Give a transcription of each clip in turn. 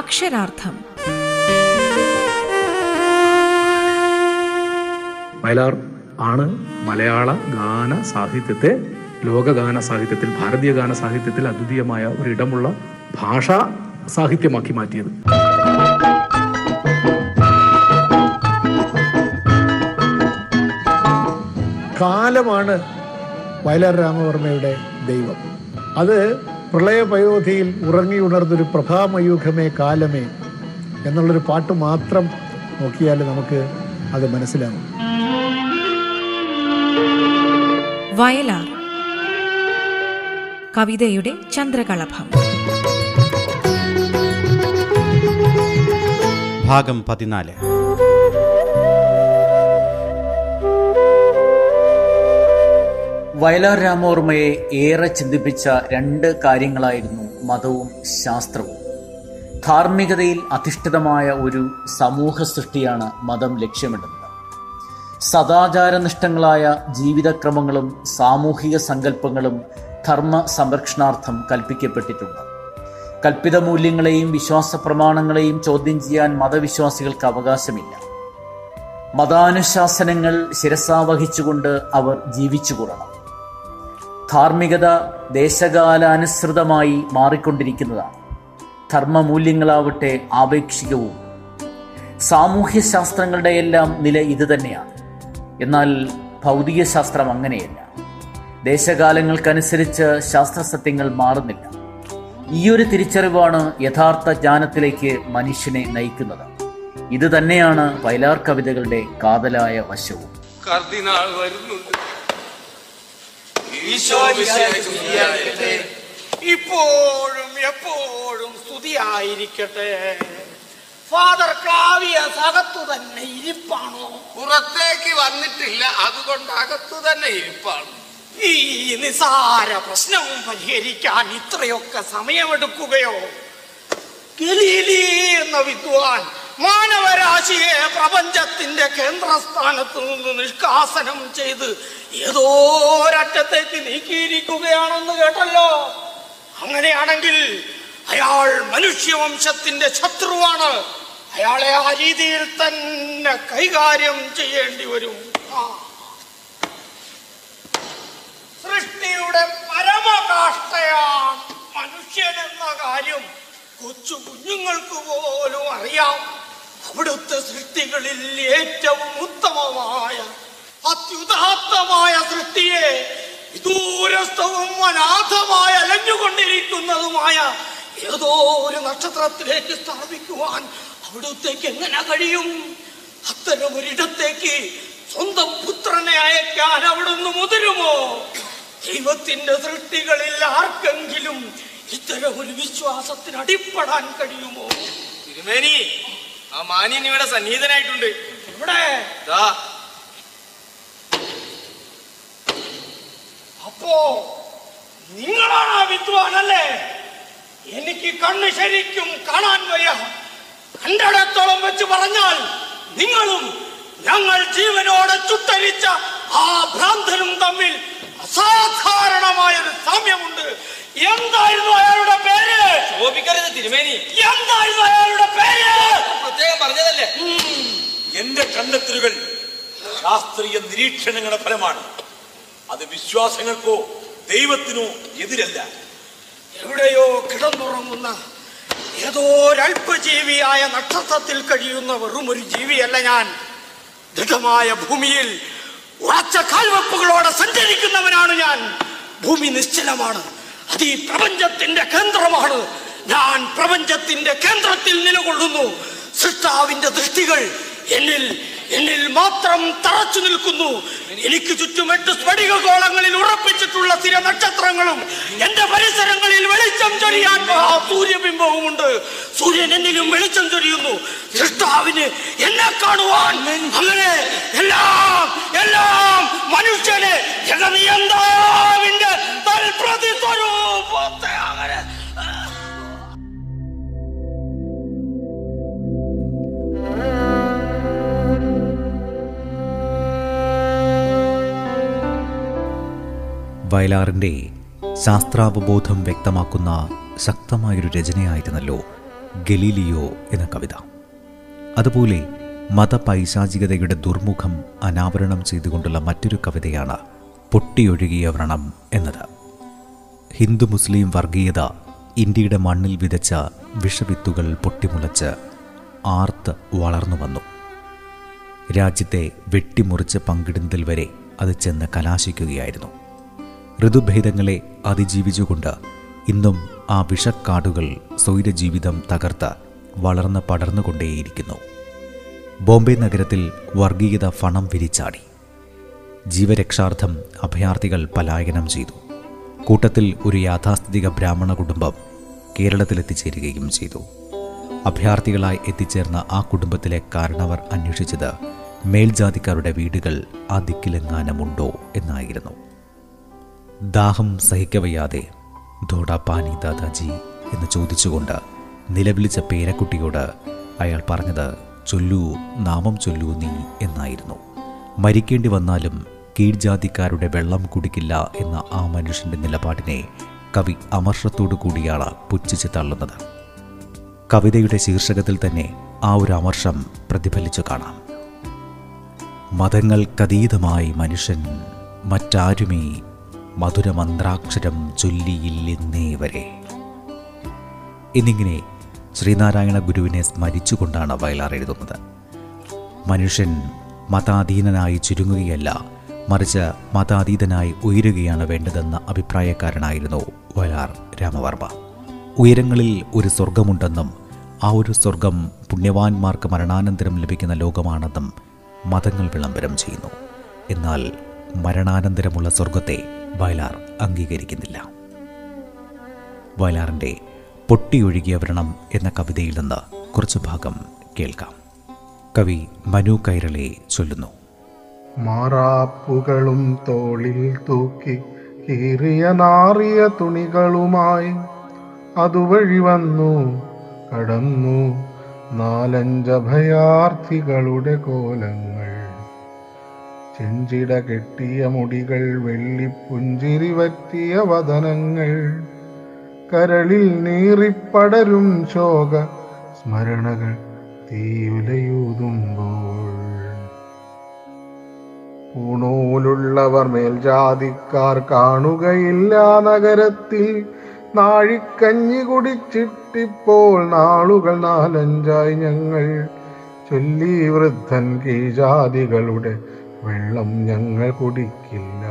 അക്ഷരാർത്ഥം വയലാർ ആണ് മലയാള ഗാന സാഹിത്യത്തെ ലോകഗാന സാഹിത്യത്തിൽ ഭാരതീയ ഗാന സാഹിത്യത്തിൽ അദ്വിതീയമായ ഒരിടമുള്ള ഭാഷാ സാഹിത്യമാക്കി മാറ്റിയത്. കാലമാണ് വയലാർ രാമവർമ്മയുടെ ദൈവം. അത് പ്രളയപയോധിയിൽ ഉറങ്ങി ഉണർന്നൊരു പ്രഭാമയൂഖമേ കാലമേ എന്നുള്ളൊരു പാട്ട് മാത്രം നോക്കിയാൽ നമുക്ക് അത് മനസ്സിലാകും വയലാർ. കവിതയുടെ ചന്ദ്രകളഭം ഭാഗം പതിനാല്. വയലാർ രാമവർമ്മയെ ഏറെ ചിന്തിപ്പിച്ച രണ്ട് കാര്യങ്ങളായിരുന്നു മതവും ശാസ്ത്രവും. ധാർമ്മികതയിൽ അധിഷ്ഠിതമായ ഒരു സമൂഹ സൃഷ്ടിയാണ് മതം ലക്ഷ്യമിടുന്നത്. സദാചാരനിഷ്ഠങ്ങളായ ജീവിതക്രമങ്ങളും സാമൂഹിക സങ്കല്പങ്ങളും ധർമ്മ സംരക്ഷണാർത്ഥം കൽപ്പിക്കപ്പെട്ടിട്ടുണ്ട്. കൽപ്പിത മൂല്യങ്ങളെയും വിശ്വാസ പ്രമാണങ്ങളെയും ചോദ്യം ചെയ്യാൻ മതവിശ്വാസികൾക്ക് അവകാശമില്ല. മതാനുശാസനങ്ങൾ ശിരസാവഹിച്ചുകൊണ്ട് അവർ ജീവിച്ചുകൂടണം ധാർമ്മികത ദേശകാലാനുസൃതമായി മാറിക്കൊണ്ടിരിക്കുന്നതാണ്. ധർമ്മമൂല്യങ്ങളാവട്ടെ ആപേക്ഷികവും. സാമൂഹ്യ ശാസ്ത്രങ്ങളുടെ എല്ലാം നില ഇതുതന്നെയാണ് എന്നാൽ ഭൗതിക ശാസ്ത്രം അങ്ങനെയല്ല. ദേശകാലങ്ങൾക്കനുസരിച്ച് ശാസ്ത്രസത്യങ്ങൾ മാറുന്നില്ല. ഈയൊരു തിരിച്ചറിവാണ് യഥാർത്ഥ ജ്ഞാനത്തിലേക്ക് മനുഷ്യനെ നയിക്കുന്നത്. ഇത് തന്നെയാണ് വയലാർ കവിതകളുടെ കാതലായ വശവും. കർദിനാൾ വരുന്നുണ്ട്. ഇപ്പോഴും എപ്പോഴും സ്തുതിയായിരിക്കട്ടെ. ഫാദർ ക്ലാവിയ അകത്തു തന്നെ ഇരിപ്പാണോ? പുറത്തേക്ക് വന്നിട്ടില്ല അതുകൊണ്ട് അകത്തു തന്നെ ഇരിപ്പാണ്. ഈ നിസാര പ്രശ്നവും പരിഹരിക്കാൻ ഇത്രയൊക്കെ സമയമെടുക്കുകയോ? ഗലീലി എന്ന വിദ്വാൻ മാനവരാശിയെ പ്രപഞ്ചത്തിന്റെ കേന്ദ്രസ്ഥാനത്ത് നിന്ന് നിഷ്കാസനം ചെയ്ത് ഏതോ ഒരറ്റത്തേക്ക് നീക്കിയിരിക്കുകയാണെന്ന് കേട്ടല്ലോ. അങ്ങനെയാണെങ്കിൽ അയാൾ മനുഷ്യവംശത്തിന്റെ ശത്രുവാണ്. അയാളെ ആ രീതിയിൽ തന്നെ കൈകാര്യം ചെയ്യേണ്ടി വരും. സൃഷ്ടിയുടെ പരമകാഷ്ടയാണ് മനുഷ്യനെന്ന കാര്യം കൊച്ചു കുഞ്ഞുങ്ങൾക്ക് പോലും അറിയാം. അവിടുത്തെ സൃഷ്ടികളിൽ ഏറ്റവും ഉത്തമമായ അത്യുദാത്തമായ സൃഷ്ടിയെ ദൂരസ്ഥവും അനാഥമായ അലഞ്ഞുകൊണ്ടിരിക്കുന്നതുമായ ഏതോ ഒരു നക്ഷത്രത്തിലേക്ക് സ്ഥാപിക്കുവാൻ അവിടുത്തേക്ക് എങ്ങനെ കഴിയും? അത്തരം ഒരിടത്തേക്ക് സ്വന്തം പുത്രനെ അയക്കാൻ അവിടുന്ന് മുതിരുമോ? ദൈവത്തിന്റെ സൃഷ്ടികളിൽ ആർക്കെങ്കിലും ഇത്തരം ഒരു വിശ്വാസത്തിന് അടിപ്പെടാൻ കഴിയുമോ? തിരുമേനി ആ മാന്യൻ ഇവിടെ സന്നിഹിതനായിട്ടുണ്ട്. ഇവിടെ അപ്പോ നിങ്ങളാണ് ആ വിദ്വാനല്ലേ എനിക്ക് കണ്ണ് ശരിക്കും കാണാൻ വയ്യ. കണ്ടടത്തോളം വെച്ച് പറഞ്ഞാൽ നിങ്ങളും ഞങ്ങൾ ജീവനോടെ ചുട്ടരിച്ച ആ ഭ്രാന്തനും തമ്മിൽ അസാധാരണമായൊരു സാമ്യമുണ്ട്. എന്തായിരുന്നു അയാളുടെ പേര്? ശോഭിക്കരുത് തിരുമേനി. എന്തായിരുന്നു അയാളുടെ പേര്? പ്രത്യേകം പറഞ്ഞതല്ലേ? എന്റെ കണ്ടെത്തലുകൾ ശാസ്ത്രീയ നിരീക്ഷണങ്ങളുടെ ഫലമാണ്. അത് വിശ്വാസങ്ങൾക്കോ ദൈവത്തിനോ എതിരല്ല. എവിടെയോ കിടന്നുറങ്ങുന്ന ഏതോ ഒരൽപ്പജീവിയായ നക്ഷത്രത്തിൽ കഴിയുന്ന വെറും ഒരു ജീവിയല്ല ഞാൻ. ദൃഢമായ ഭൂമിയിൽ ഉറച്ച കാൽവെപ്പുകളോടെ സഞ്ചരിക്കുന്നവനാണ് ഞാൻ. ഭൂമി നിശ്ചലമാണ്. അത് ഈ പ്രപഞ്ചത്തിന്റെ കേന്ദ്രമാണ്. ഞാൻ പ്രപഞ്ചത്തിന്റെ കേന്ദ്രത്തിൽ നിലകൊള്ളുന്നു. സൃഷ്ടാവിന്റെ ദൃഷ്ടികൾ എന്നിൽ എന്നിൽ മാത്രം തറച്ചു നിൽക്കുന്നു. എനിക്ക് ചുറ്റും എട്ട് സ്ഫടിക ഗോളങ്ങളിൽ ഉറപ്പിച്ചിട്ടുള്ള സ്ഥിര നക്ഷത്രങ്ങളും എന്റെ പരിസരങ്ങളിൽ വെളിച്ചം ചൊരിയാൻ സൂര്യബിംബവും ഉണ്ട് സൂര്യൻ എന്നിലും വെളിച്ചം ചൊരിയുന്നു. സൃഷ്ടാവിന് എന്നെ കാണുവാൻ അങ്ങനെ എല്ലാം വയലാറിന്റെ ശാസ്ത്രാവബോധം വ്യക്തമാക്കുന്ന ശക്തമായൊരു രചനയായിരുന്നല്ലോ ഗലീലിയോ എന്ന കവിത. അതുപോലെ മതപൈശാചികതയുടെ ദുർമുഖം അനാവരണം ചെയ്തുകൊണ്ടുള്ള മറ്റൊരു കവിതയാണ് പൊട്ടിയൊഴുകിയ വ്രണം എന്നത്. ഹിന്ദു മുസ്ലിം വർഗീയത ഇന്ത്യയുടെ മണ്ണിൽ വിതച്ച വിഷവിത്തുകൾ പൊട്ടിമുളച്ച് ആർത്ത് വളർന്നു വന്നു. രാജ്യത്തെ വെട്ടിമുറിച്ച് പങ്കിടുന്നതിൽ വരെ അത് ചെന്ന് കലാശിക്കുകയായിരുന്നു. ഋതുഭേദങ്ങളെ അതിജീവിച്ചുകൊണ്ട് ഇന്നും ആ വിഷക്കാടുകൾ സ്വൈരജീവിതം തകർത്ത് വളർന്ന് പടർന്നുകൊണ്ടേയിരിക്കുന്നു. ബോംബെ നഗരത്തിൽ വർഗീയത ഫണം വിരിച്ചാടി. ജീവരക്ഷാർത്ഥം അഭയാർത്ഥികൾ പലായനം ചെയ്തു. കൂട്ടത്തിൽ ഒരു യാഥാസ്ഥിതിക ബ്രാഹ്മണ കുടുംബം കേരളത്തിലെത്തിച്ചേരുകയും ചെയ്തു. അഭയാർത്ഥികളായി എത്തിച്ചേർന്ന ആ കുടുംബത്തിലെ കാരണവർ അന്വേഷിച്ചത് മേൽജാതിക്കാരുടെ വീടുകൾ ആ ദിക്കിലെങ്ങാനുമുണ്ടോ എന്നായിരുന്നു. ദാഹം സഹിക്കവയ്യാതെ ധോടാ പാനി ദാദാജി എന്ന് ചോദിച്ചുകൊണ്ട് നിലവിളിച്ച പേരക്കുട്ടിയോട് അയാൾ പറഞ്ഞത് ചൊല്ലൂ നാമം ചൊല്ലൂ നീ എന്നായിരുന്നു. മരിക്കേണ്ടി വന്നാലും കീഴ്ജാതിക്കാരുടെ വെള്ളം കുടിക്കില്ല എന്ന ആ മനുഷ്യന്റെ നിലപാടിനെ കവി അമർഷത്തോടു കൂടിയാണ് പുച്ഛിച്ച് തള്ളുന്നത്. കവിതയുടെ ശീർഷകത്തിൽ തന്നെ ആ ഒരു അമർഷം പ്രതിഫലിച്ചു കാണാം. മതങ്ങൾക്കതീതമായി മനുഷ്യൻ മറ്റാരുമേ മധുരമന്ത്രാക്ഷരം ചൊല്ലിയില്ലെന്നേ വരെ. എന്നിങ്ങനെ ശ്രീനാരായണ ഗുരുവിനെ സ്മരിച്ചുകൊണ്ടാണ് വയലാർ എഴുതുന്നത്. മനുഷ്യൻ മതാധീനനായി ചുരുങ്ങുകയല്ല മറിച്ച് മതാതീതനായി ഉയരുകയാണ് വേണ്ടതെന്ന അഭിപ്രായക്കാരനായിരുന്നു വയലാർ രാമവർമ്മ. ഉയരങ്ങളിൽ ഒരു സ്വർഗമുണ്ടെന്നും ആ ഒരു സ്വർഗം പുണ്യവാന്മാർക്ക് മരണാനന്തരം ലഭിക്കുന്ന ലോകമാണെന്നും മതങ്ങൾ വിളംബരം ചെയ്യുന്നു. എന്നാൽ മരണാനന്തരമുള്ള സ്വർഗത്തെ വയലാർ അംഗീകരിക്കുന്നില്ല. വയലാറിന്റെ പൊട്ടിയൊഴുകിയ വ്രണം എന്ന കവിതയിൽ നിന്ന് കുറച്ച് ഭാഗം കേൾക്കാം. കവി മനു കൈരളെ ചൊല്ലുന്നു. മാറാപ്പുകളും തോളിൽ തൂക്കി കീറിയ നാറിയ തുണികളുമായി അതുവഴി വന്നു കടന്നു നാലഞ്ചഭയാർത്ഥികളുടെ കോലങ്ങൾ. ചെഞ്ചിട കെട്ടിയ മുടികൾ വെള്ളിപ്പുഞ്ചിരി വറ്റിയ വദനങ്ങൾ കരളിൽ നീറിപ്പടരും ശോക സ്മരണകൾ തീയുലയൂതുമ്പോൾ. പൂണൂലുള്ളവർ മേൽജാതിക്കാർ കാണുകയില്ല നഗരത്തിൽ നാഴിക്കഞ്ഞി കുടിച്ചിട്ടിപ്പോൾ നാളുകൾ നാലഞ്ചായി ഞങ്ങൾ ചൊല്ലി വൃദ്ധൻ കീഴ്ജാതികളുടെ വെള്ളം ഞങ്ങൾ കുടിക്കില്ല.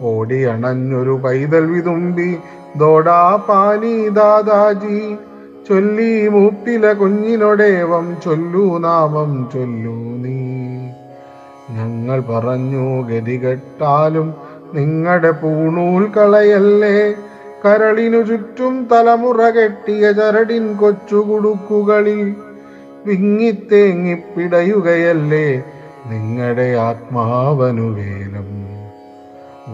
ഓടി അണഞ്ഞൊരു പൈതൽ വിതുമ്പി ദോടാ പാനി ദാദാജി ചൊല്ലി മൂപ്പില കുഞ്ഞിനൊടേവം ചൊല്ലൂ നാമം ചൊല്ലൂ നീ. ഞങ്ങൾ പറഞ്ഞു ഗതികെട്ടാലും നിങ്ങളുടെ പൂണൂൽ കളയല്ലേ? കരളിനു ചുറ്റും തലമുറ കെട്ടിയ ചരടിൻ കൊച്ചുകുടുക്കുകളിൽ വിങ്ങിത്തേങ്ങിപ്പിടയുകയല്ലേ നിങ്ങളുടെ ആത്മാവനുവേലം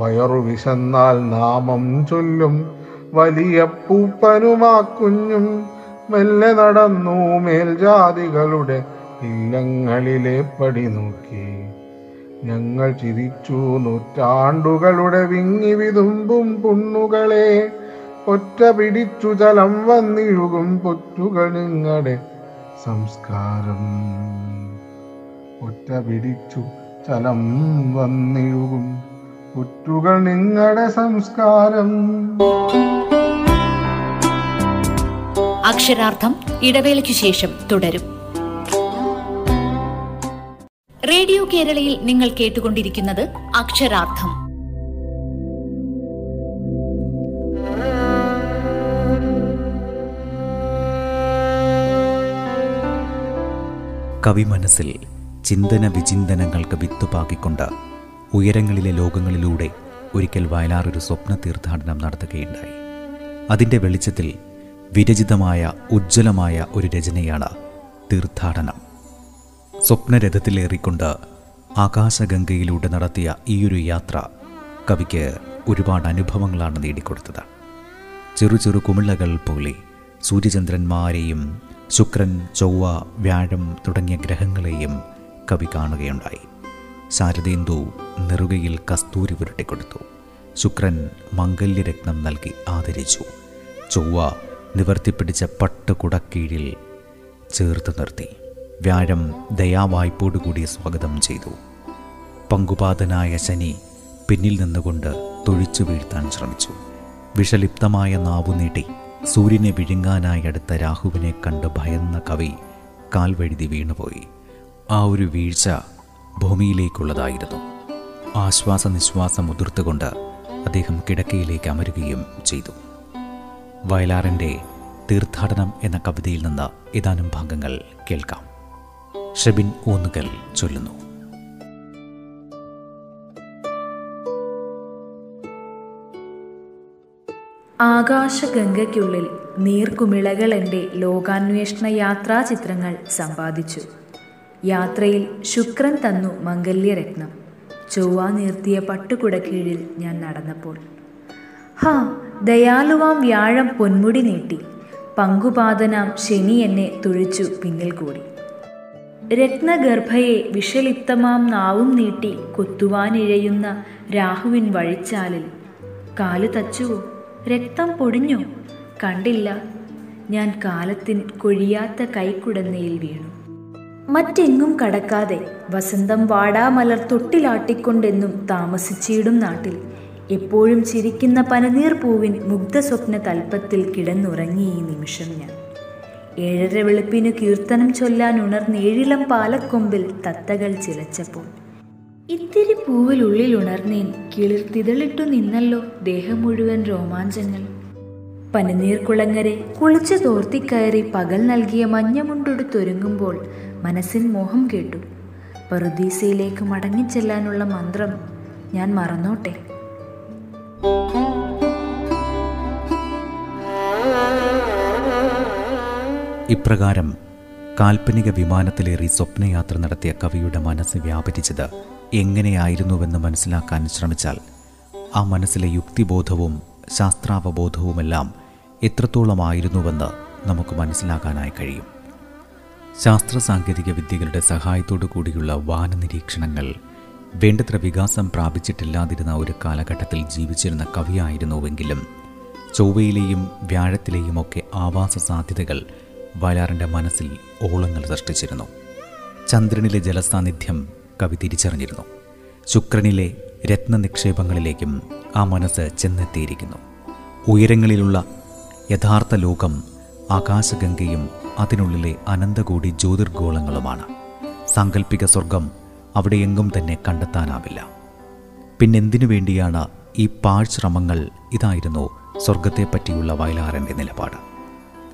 വയറു വിശന്നാൽ നാമം ചൊല്ലും. വലിയ പൂപ്പനുമാക്കുഞ്ഞും മെല്ലെ നടന്നു. മേൽജാതികളുടെ ഇല്ലങ്ങളിലെ പടി നോക്കി. ഞങ്ങൾ ചിരിച്ചു. നൂറ്റാണ്ടുകളുടെ വിങ്ങി വിതുമ്പും പുണ്ണുകളെ. ഒറ്റ പിടിച്ചു ജലം വന്നിഴുകും. പൊറ്റുകൾ നിങ്ങളുടെ സംസ്കാരം. ഒറ്റ പിടിച്ചു ചലം വന്നിഴുകും കുറ്റുകൾ നിങ്ങളുടെ സംസ്കാരം. അക്ഷരാർത്ഥം ഇടവേളയ്ക്ക് ശേഷം തുടരും. റേഡിയോ കേരളയിൽ നിങ്ങൾ കേട്ടുകൊണ്ടിരിക്കുന്നത് അക്ഷരാർത്ഥം. കവി മനസ്സിൽ ചിന്തന വിചിന്തനങ്ങൾക്ക് വിത്തുപാകിക്കൊണ്ട് ഉയരങ്ങളിലെ ലോകങ്ങളിലൂടെ ഒരിക്കൽ വയലാർ ഒരു സ്വപ്ന തീർത്ഥാടനം നടത്തുകയുണ്ടായി. അതിന്റെ വെളിച്ചത്തിൽ വിരചിതമായ ഉജ്ജ്വലമായ ഒരു രചനയാണ് തീർത്ഥാടനം. സ്വപ്നരഥത്തിലേറിക്കൊണ്ട് ആകാശഗംഗയിലൂടെ നടത്തിയ ഈയൊരു യാത്ര കവിക്ക് ഒരുപാട് അനുഭവങ്ങളാണ് നേടിക്കൊടുത്തത്. ചെറു ചെറു കുമിളകൾ പോലെ സൂര്യചന്ദ്രന്മാരെയും ശുക്രൻ ചൊവ്വ വ്യാഴം തുടങ്ങിയ ഗ്രഹങ്ങളെയും കവി കാണുകയുണ്ടായി. ശാരദേന്ദു നെറുകയിൽ കസ്തൂരി പുരട്ടിക്കൊടുത്തു ശുക്രൻ മംഗല്യരത്നം നൽകി ആദരിച്ചു. ചൊവ്വ നിവർത്തിപ്പിടിച്ച പട്ട് കുടക്കീഴിൽ ചേർത്ത് നിർത്തി. വ്യാഴം ദയാവായ്പോടുകൂടി സ്വാഗതം ചെയ്തു. പങ്കുപാതനായ ശനി പിന്നിൽ നിന്നുകൊണ്ട് തൊഴിച്ചു വീഴ്ത്താൻ ശ്രമിച്ചു. വിഷലിപ്തമായ നാവു നീട്ടി സൂര്യനെ വിഴുങ്ങാനായി അടുത്ത രാഹുവിനെ കണ്ട് ഭയന്ന കവി കാൽവഴുതി വീണുപോയി. ആ ഒരു വീഴ്ച ഭൂമിയിലേക്കുള്ളതായിരുന്നു. ആശ്വാസ നിശ്വാസം ഉതിർത്തുകൊണ്ട് അദ്ദേഹം കിടക്കയിലേക്ക് അമരുകയും ചെയ്തു. വയലാറിന്റെ തീർത്ഥാടനം എന്ന കവിതയിൽ നിന്ന് ഏതാനും ഭാഗങ്ങൾ കേൾക്കാം. ഷെബിൻ ഊന്നുകൽ ചൊല്ലുന്നു. ആകാശഗംഗയ്ക്കുള്ളിൽ നീർക്കുമിളകൾ എന്റെ ലോകാന്വേഷണ യാത്രാചിത്രങ്ങൾ സമ്പാദിച്ചു. യാത്രയിൽ ശുക്രൻ തന്നു മംഗല്യരത്നം. ചൊവ്വ നീർത്തിയ പട്ടുകുടക്കീഴിൽ ഞാൻ നടന്നപ്പോൾ. ഹാ ദയാലുവാം വ്യാഴം പൊന്മുടി നീട്ടി. പങ്കുപാതനാം ശനി എന്നെ തുഴിച്ചു പിന്നിൽ കൂടി. രത്നഗർഭയെ വിഷലിപ്തമാം നാവും നീട്ടി കൊത്തുവാനിഴയുന്ന രാഹുവിൻ വഴിച്ചാലിൽ. കാൽ തച്ചുവോ? രക്തം പൊടിഞ്ഞോ? കണ്ടില്ല. ഞാൻ കാലത്തിൻ കൊഴിയാത്ത കൈക്കുടന്നയിൽ വീണു. മറ്റെങ്ങും കടക്കാതെ വസന്തം വാടാമലർ തൊട്ടിലാട്ടിക്കൊണ്ടെന്നും താമസിച്ചിടും നാട്ടിൽ. എപ്പോഴും ചിരിക്കുന്ന പനനീർ പൂവിൻ മുഗ്ധസ്വപ്ന തൽപ്പത്തിൽ കിടന്നുറങ്ങി ഈ നിമിഷം ഞാൻ. ഏഴര വെളുപ്പിനു കീർത്തനം ചൊല്ലാൻ ഉണർന്ന് ഏഴിളം പാലക്കൊമ്പിൽ തത്തകൾ ചിലച്ചപ്പോൾ. ഇത്തിരി പൂവിലുള്ളിൽ കിളിർ തിതളിട്ടു നിന്നല്ലോ ദേഹം മുഴുവൻ രോമാഞ്ചങ്ങൾ. പനിനീർ കുളങ്ങരെ കുളിച്ചു തോർത്തിക്കയറി പകൽ നൽകിയ മഞ്ഞമുണ്ടൊടുത്തൊരുങ്ങുമ്പോൾ മനസ്സിൽ മോഹം കേട്ടു. പറുദീസയിലേക്ക് മടങ്ങിച്ചെല്ലാനുള്ള മന്ത്രം ഞാൻ മറന്നോട്ടെ. ഇപ്രകാരം കാൽപ്പനിക വിമാനത്തിലേറി സ്വപ്നയാത്ര നടത്തിയ കവിയുടെ മനസ്സ് വ്യാപരിച്ചത് എങ്ങനെയായിരുന്നുവെന്ന് മനസ്സിലാക്കാൻ ശ്രമിച്ചാൽ ആ മനസ്സിലെ യുക്തിബോധവും ശാസ്ത്രാവബോധവുമെല്ലാം എത്രത്തോളമായിരുന്നുവെന്ന് നമുക്ക് മനസ്സിലാക്കാനായി കഴിയും. ശാസ്ത്ര സാങ്കേതിക വിദ്യകളുടെ സഹായത്തോടു കൂടിയുള്ള വാനനിരീക്ഷണങ്ങൾ വേണ്ടത്ര വികാസം പ്രാപിച്ചിട്ടില്ലാതിരുന്ന ഒരു കാലഘട്ടത്തിൽ ജീവിച്ചിരുന്ന കവിയായിരുന്നുവെങ്കിലും ചൊവ്വയിലെയും വ്യാഴത്തിലെയുമൊക്കെ ആവാസ സാധ്യതകൾ വയലാറിന്റെ മനസ്സിൽ ഓളങ്ങൾ സൃഷ്ടിച്ചിരുന്നു. ചന്ദ്രനിലെ ജലസാന്നിധ്യം കവി തിരിച്ചറിഞ്ഞിരുന്നു. ശുക്രനിലെ രത്നനിക്ഷേപങ്ങളിലേക്കും ആ മനസ്സ് ചെന്നെത്തിയിരിക്കുന്നു. ഉയരങ്ങളിലുള്ള യഥാർത്ഥ ലോകം ആകാശഗംഗയും അതിനുള്ളിലെ അനന്തകോടി ജ്യോതിർഗോളങ്ങളുമാണ്. സാങ്കല്പിക സ്വർഗം അവിടെയെങ്ങും തന്നെ കണ്ടെത്താനാവില്ല. പിന്നെന്തിനു വേണ്ടിയാണ് ഈ പാഴ്ശ്രമങ്ങൾ ഇതായിരുന്നു സ്വർഗത്തെപ്പറ്റിയുള്ള വയലാറിന്റെ നിലപാട്.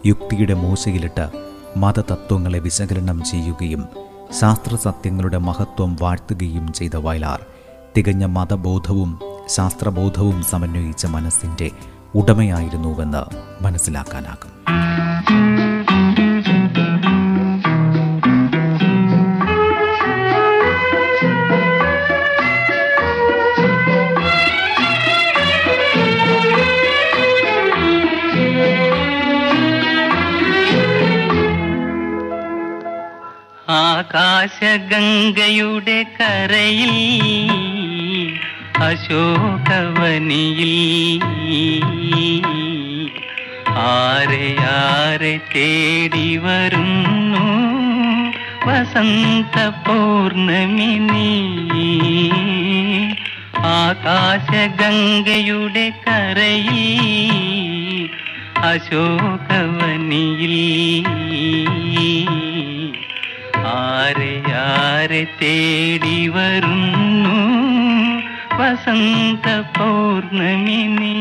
യുക്തിയുടെ മൂശയിലിട്ട് മതതത്വങ്ങളെ വിശകലനം ചെയ്യുകയും ശാസ്ത്രസത്യങ്ങളുടെ മഹത്വം വാഴ്ത്തുകയും ചെയ്ത വയലാർ തികഞ്ഞ മതബോധവും ശാസ്ത്രബോധവും സമന്വയിച്ച മനസ്സിന്റെ ഉടമയായിരുന്നുവെന്ന് മനസ്സിലാക്കാനാകും. ആകാശഗംഗയുടെ കരയിൽ അശോകവനിയിൽ ആരെ ആരെ തേടി വരുന്നു? വസന്ത പൗർണമി ആകാശഗംഗയുടെ കരയിൽ അശോകവനിയിൽ ആരെ ആരെ തേടി വരുന്നു? വസന്ത പൗർണമിനി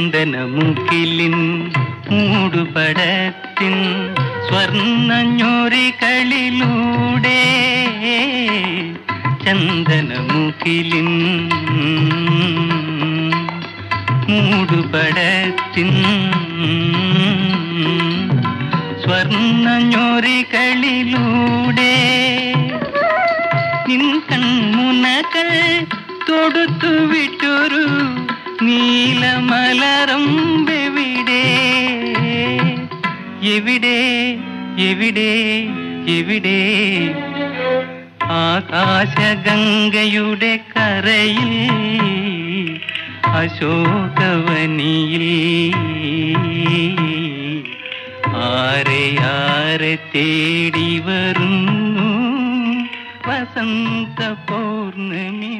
ചന്ദനമുക്കിലിൻ മൂടുപടത്തിൻ സ്വർണഞ്ഞൊറികളിലൂടെ ചന്ദനമുഖിലിൻ മൂടുപടത്തിൻ സ്വർണഞ്ഞൊറികളിലൂടെ നിൻ കൺമുനകൾ തൊടുത്തു വിട്ടൊരു നീലമലറമ്പെവിടെ? എവിടെ എവിടെ എവിടെ? ആകാശഗംഗയുടെ കരയിൽ അശോകവനിയിൽ. ആരെ ആരെ തേടി വരുന്നു വസന്ത പൗർണമി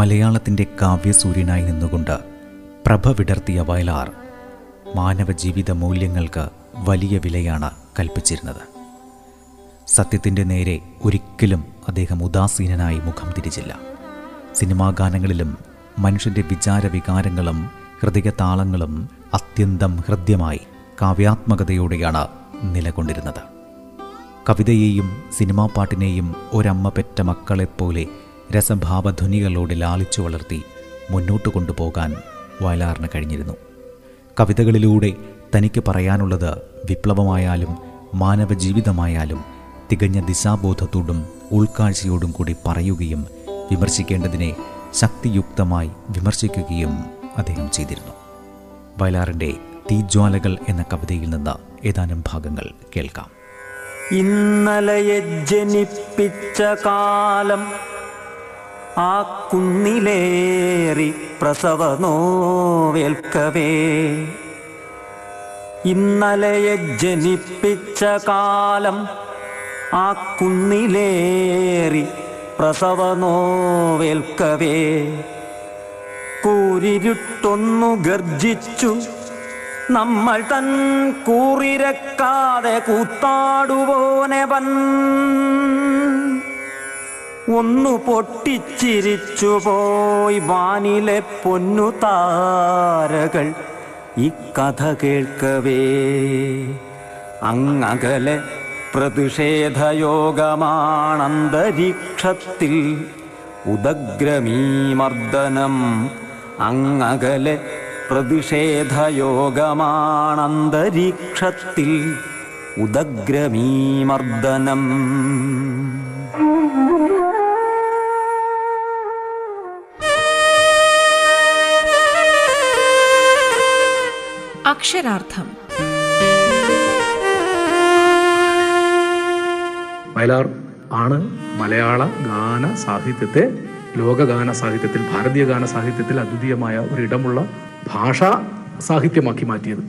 മലയാളത്തിന്റെ കാവ്യസൂര്യനായി നിന്നുകൊണ്ട് പ്രഭ വിടർത്തിയ വയലാർ മാനവജീവിത മൂല്യങ്ങൾക്ക് വലിയ വിലയാണ് കൽപ്പിച്ചിരുന്നത്. സത്യത്തിന്റെ നേരെ ഒരിക്കലും അദ്ദേഹം ഉദാസീനനായി മുഖം തിരിച്ചില്ല. സിനിമാ ഗാനങ്ങളിലും മനുഷ്യന്റെ വിചാര വികാരങ്ങളും ഹൃദയതാളങ്ങളും അത്യന്തം ഹൃദ്യമായി കാവ്യാത്മകതയോടെയാണ് നിലകൊണ്ടിരുന്നത്. കവിതയെയും സിനിമാ പാട്ടിനെയും ഒരമ്മ പെറ്റ മക്കളെപ്പോലെ രസഭാവധ്വനികളോടെ ലാളിച്ചു വളർത്തി മുന്നോട്ട് കൊണ്ടുപോകാൻ വയലാറിന് കഴിഞ്ഞിരുന്നു. കവിതകളിലൂടെ തനിക്ക് പറയാനുള്ളത് വിപ്ലവമായാലും മാനവജീവിതമായാലും തികഞ്ഞ ദിശാബോധത്തോടും ഉൾക്കാഴ്ചയോടും കൂടി പറയുകയും വിമർശിക്കേണ്ടതിനെ ശക്തിയുക്തമായി വിമർശിക്കുകയും അദ്ദേഹം ചെയ്തിരുന്നു. വയലാറിന്റെ തീജ്വാലകൾ എന്ന കവിതയിൽ നിന്ന് ഏതാനും ഭാഗങ്ങൾ കേൾക്കാം. ഇന്നലെ ജനിപ്പിച്ച കാലം ആ കുന്നിലേറി പ്രസവ നോവേൽക്കവേ. ഇന്നലയെ ജനിപ്പിച്ച കാലം ആ കുന്നിലേറി പ്രസവ നോവേൽക്കവേ. കൂരിരുട്ടൊന്നു ഗർജിച്ചു നമ്മൾ തൻ കൂറിരക്കാതെ കൂത്താടുവോനെവൻ. ഒന്നു പൊട്ടിച്ചിരിച്ചു പോയി വാനിലെ പൊന്നു താരകൾ. ഈ കഥ കേൾക്കവേ. അങ്ങകലെ പ്രതിഷേധയോഗമാണന്തരീക്ഷത്തിൽ. ഉദഗ്രമീമർദ്ദനം. അങ്ങകലെ പ്രതിഷേധയോഗമാണന്തരീക്ഷത്തിൽ. ഉദഗ്രമീമർദ്ദനം. അക്ഷരാർത്ഥം. വയലാർ ആണ് മലയാള ഗാന സാഹിത്യത്തെ ലോകഗാന സാഹിത്യത്തിൽ ഭാരതീയ ഗാന സാഹിത്യത്തിൽ അദ്വിതീയമായ ഒരു ഇടമുള്ള ഭാഷാ സാഹിത്യമാക്കി മാറ്റിയത്.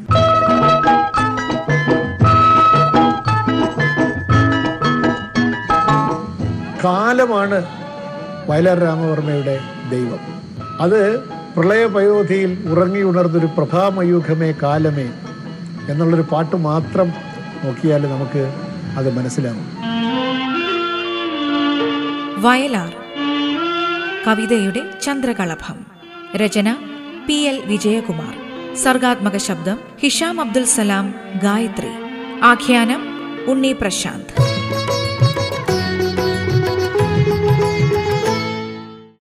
കാലമാണ് വയലാർ രാമവർമ്മയുടെ ദൈവം. അത് പ്രളയപയോധിയിൽ ഉറങ്ങി ഉണർന്നൊരു പ്രഭാമയൂഖമേ കാലമേ എന്നുള്ളൊരു പാട്ട് മാത്രം നോക്കിയാൽ നമുക്ക് അത് മനസ്സിലാകും വയലാർ. കവിതയുടെ ചന്ദ്രകളഭം രചന പി എൽ വിജയകുമാർ. സർഗാത്മക ശബ്ദം ഹിഷാം അബ്ദുൽ സലാം ഗായത്രി. ആഖ്യാനം ഉണ്ണി പ്രശാന്ത്.